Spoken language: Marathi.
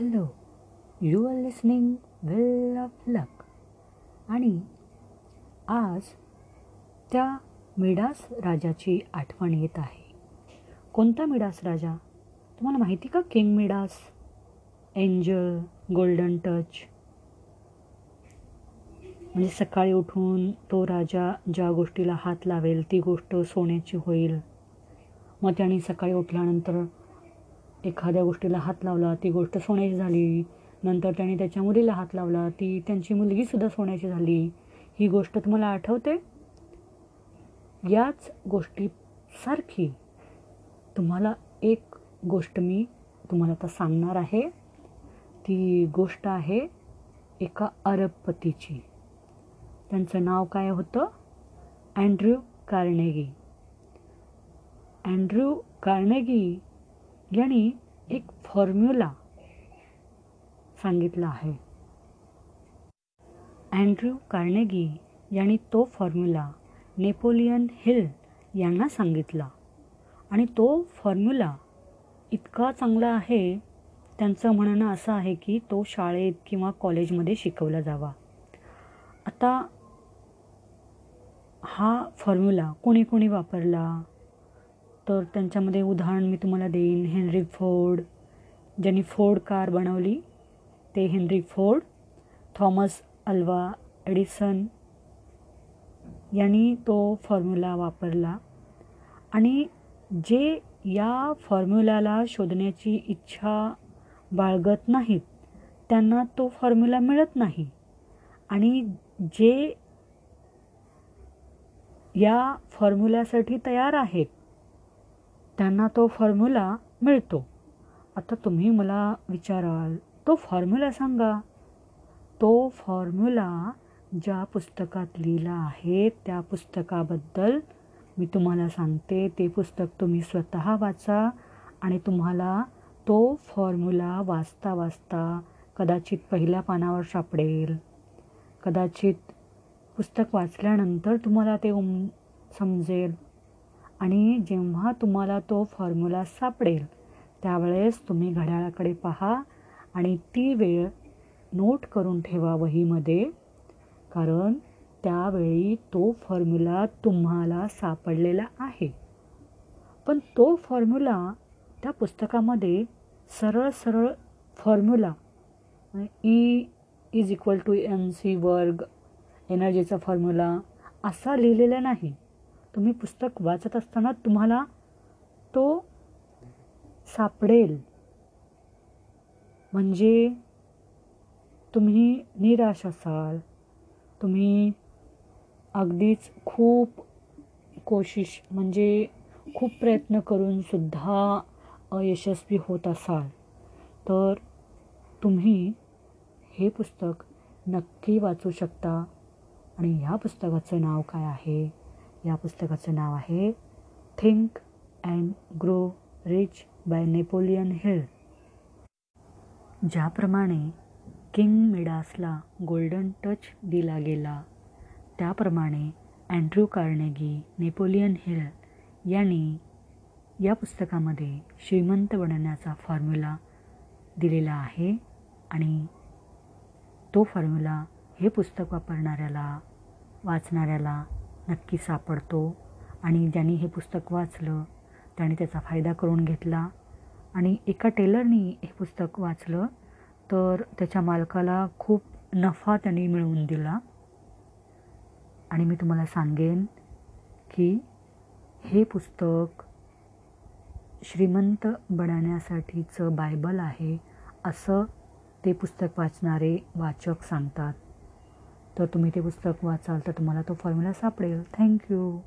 Hello you are listening well of luck आणि आज त्या मिडास राजाची आठवण येत आहे. कोणता मिडास राजा? तुम्हाला माहिती का king Midas? Angel golden touch? म्हणजे सकाळी उठून तो राजा ज्या गोष्टीला हात लावेल ती गोष्ट सोन्याची होईल. मग त्याने सकाळी उठल्यानंतर एखाद्या गोष्टीला हात लावला ती गोष्ट सोन्याची झाली नंतर त्याने त्याच्या मुलीला हात लावला ती त्यांची मुलगीसुद्धा सोन्याची झाली. ही गोष्ट तुम्हाला आठवते? याच गोष्टीसारखी तुम्हाला एक गोष्ट मी तुम्हाला आता सांगणार आहे. ती गोष्ट आहे एका अरबपतीची. त्यांचं नाव काय होतं? Andrew Carnegie. अँड्र्यू कार्नेगी यांनी एक फॉर्म्युला सांगितला आहे. अँड्र्यू कार्नेगी यांनी तो फॉर्म्युला नेपोलियन हिल यांना सांगितला. आणि तो फॉर्म्युला इतका चांगला आहे त्यांचं म्हणणं असं आहे की तो शाळेत किंवा कॉलेजमध्ये शिकवला जावा. आता हा फॉर्म्युला कोणी कोणी वापरला? तर त्यांच्यामध्ये उदाहरण मी तुम्हाला देईन. हेनरी फोर्ड ज्यांनी फोर्ड कार बनवली ते Henry Ford Thomas Alva Edison यांनी तो फॉर्म्युला वापरला. आणि जे या फॉर्म्युलाला शोधण्याची इच्छा बाळगत नाहीत त्यांना तो फॉर्म्युला मिळत नाही. आणि जे या फॉर्म्युल्यासाठी तयार आहेत त्यांना तो फॉर्म्युला मिळतो. आता तुम्ही मला विचाराल तो फॉर्म्युला सांगा. तो फॉर्म्युला ज्या पुस्तकात लिहिला आहे त्या पुस्तकाबद्दल मी तुम्हाला सांगते. ते पुस्तक तुम्ही स्वतः वाचा आणि तुम्हाला तो फॉर्म्युला वाचता वाचता कदाचित पहिल्या पानावर सापडेल. कदाचित पुस्तक वाचल्यानंतर तुम्हाला ते उम समजेल. आणि जेव्हा तुम्हाला तो फॉर्म्युला सापडेल त्यावेळेस तुम्ही घड्याळाकडे पहा आणि ती वेळ नोट करून ठेवा वहीमध्ये कारण त्यावेळी तो फॉर्म्युला तुम्हाला सापडलेला आहे. पण तो फॉर्म्युला त्या पुस्तकामध्ये सरळ सरळ formula E is equal to M C वर्ग एनर्जीचा फॉर्म्युला असा लिहिलेला नाही. तुम्ही पुस्तक वाचत असताना तुम्हाला तो सापडेल. म्हणजे तुम्ही निराश असाल. तुम्ही अगदीच खूप कोशिश म्हणजे खूप प्रयत्न करूनसुद्धा अयशस्वी होत असाल. तर तुम्ही हे पुस्तक नक्की वाचू शकता. आणि ह्या पुस्तकाचं नाव काय आहे? या पुस्तकाचं नाव आहे think and grow rich by Napoleon Hill. ज्याप्रमाणे किंग मिडासला गोल्डन टच दिला गेला त्याप्रमाणे अँड्र्यू कार्नेगी नेपोलियन हिल यांनी या पुस्तकामध्ये श्रीमंत बनण्याचा फॉर्म्युला दिलेला आहे आणि तो फॉर्म्युला हे पुस्तक वापरणाऱ्याला वाचणाऱ्याला नक्की सापडतो. आणि ज्यांनी हे पुस्तक वाचलं त्याने त्याचा फायदा करून घेतला. आणि एका टेलरनी हे पुस्तक वाचलं तर त्याच्या मालकाला खूप नफा त्यांनी मिळवून दिला. आणि मी तुम्हाला सांगेन की हे पुस्तक श्रीमंत बनण्यासाठीचं बायबल आहे असं ते पुस्तक वाचणारे वाचक सांगतात. तर तुम्ही ते पुस्तक वाचाल तर तुम्हाला तो फॉर्म्युला सापडेल. थँक्यू